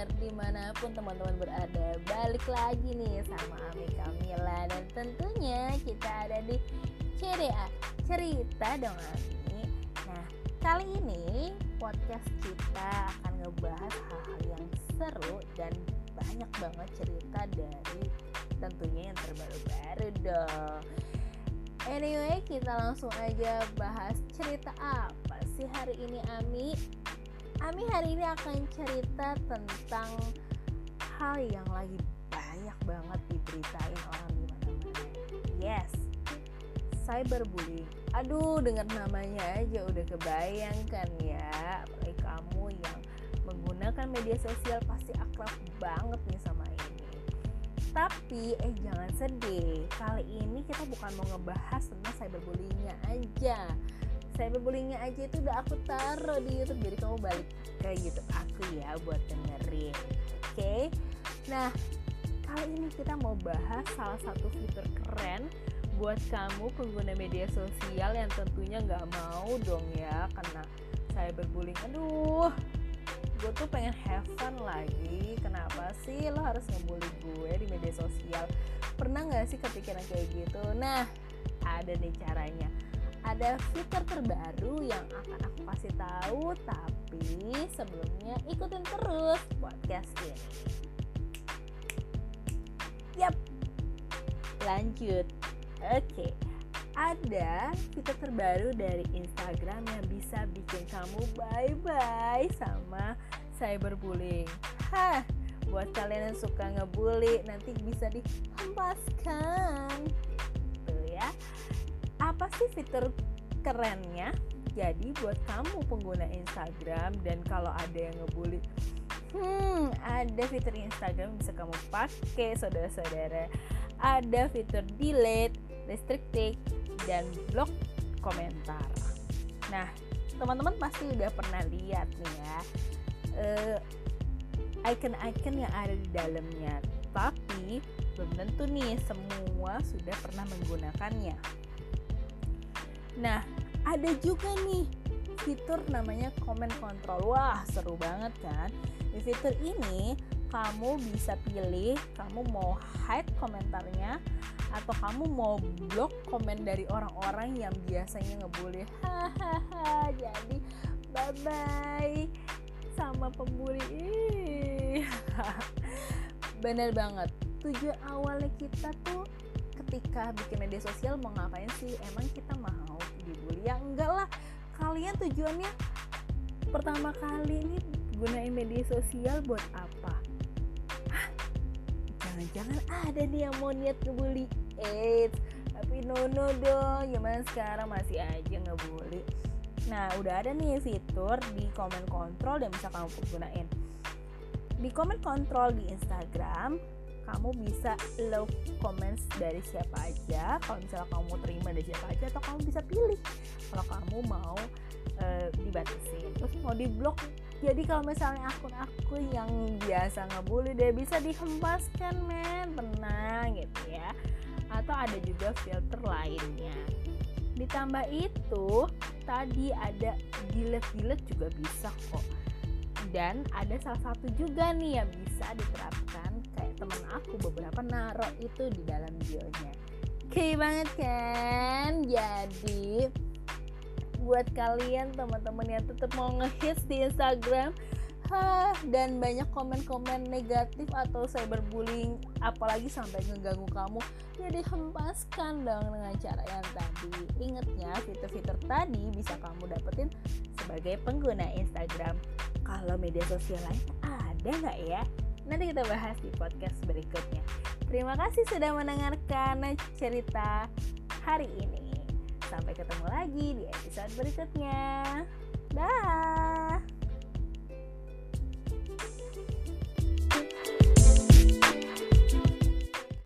pendengar di mana pun teman-teman berada. Balik lagi nih sama Ami Kamila. Dan tentunya kita ada di CDA Cerita dong Ami. Nah kali ini podcast kita akan ngebahas hal-hal yang seru Dan banyak banget cerita dari tentunya yang terbaru-baru dong. Anyway, kita langsung aja bahas cerita apa sih hari ini Ami? Ami hari ini akan cerita tentang hal yang lagi banyak banget diberitain orang di mana-mana. Yes, cyberbullying. Aduh, dengar namanya aja udah kebayangkan ya. Apalagi kamu yang menggunakan media sosial pasti akrab banget nih sama ini. Tapi eh jangan sedih. Kali ini kita bukan mau ngebahas tentang cyberbullyingnya aja. Cyberbullyingnya aja itu udah aku taruh di YouTube jadi kamu balik ke YouTube aku ya buat dengerin. Oke. Okay? Nah, kali ini kita mau bahas salah satu fitur keren buat kamu pengguna media sosial yang tentunya nggak mau dong ya kena cyberbullying. Aduh, gue tuh pengen have fun lagi kenapa sih lo harus ngebully gue di media sosial pernah nggak sih kepikiran kayak gitu nah ada nih caranya ada fitur terbaru yang akan aku kasih tahu tapi sebelumnya ikutin terus podcast ini yap lanjut oke okay ada fitur terbaru dari Instagram yang bisa bikin kamu bye-bye sama cyberbullying. Hah, buat kalian yang suka ngebully nanti bisa dihempaskan. Tuh ya. Apa sih fitur kerennya? Jadi buat kamu pengguna Instagram dan kalau ada yang ngebully Hmm, ada fitur Instagram bisa kamu pakai saudara-saudara. Ada fitur delete, restricted, dan blog komentar. Nah, teman-teman pasti udah pernah lihat nih ya uh, icon-icon yang ada di dalamnya. Tapi belum tentu nih semua sudah pernah menggunakannya. Nah, ada juga nih fitur namanya comment control. Wah, seru banget kan? Di fitur ini kamu bisa pilih kamu mau hide komentarnya atau kamu mau blok komen dari orang-orang yang biasanya ngebully hahaha jadi bye bye sama pembuli bener banget tujuan awalnya kita tuh ketika bikin media sosial mau ngapain sih? Emang kita mau dibully? Ya enggak lah. Kalian tujuannya pertama kali ini gunain media sosial buat apa? Jangan-jangan ada nih yang mau niat ngebully AIDS. Tapi no no dong zaman sekarang masih aja ngebully. Nah udah ada nih fitur di comment control yang bisa kamu gunain. Di comment control di Instagram kamu bisa low comments dari siapa aja. Kalau misalnya kamu terima dari siapa aja atau kamu bisa pilih. Kalau kamu mau uh, dibatasin. Terus mau di blok jadi kalau misalnya akun-akun yang biasa ngebully dia bisa dihempaskan men. Tenang gitu ya. Atau ada juga filter lainnya. Ditambah itu tadi ada delete-delete juga bisa kok. Dan ada salah satu juga nih yang bisa diterapkan kayak teman aku beberapa naro itu di dalam bionya. Oke banget kan? Jadi buat kalian teman-teman yang tetap mau ngehits di Instagram Hah, dan banyak komen-komen negatif atau cyberbullying apalagi sampai ngeganggu kamu ya dihempaskan dong dengan cara yang tadi. Ingetnya fitur-fitur tadi bisa kamu dapetin sebagai pengguna Instagram. Kalau media sosial lain ada nggak ya nanti kita bahas di podcast berikutnya terima kasih sudah mendengarkan cerita hari ini Sampai ketemu lagi di episode berikutnya. Bye.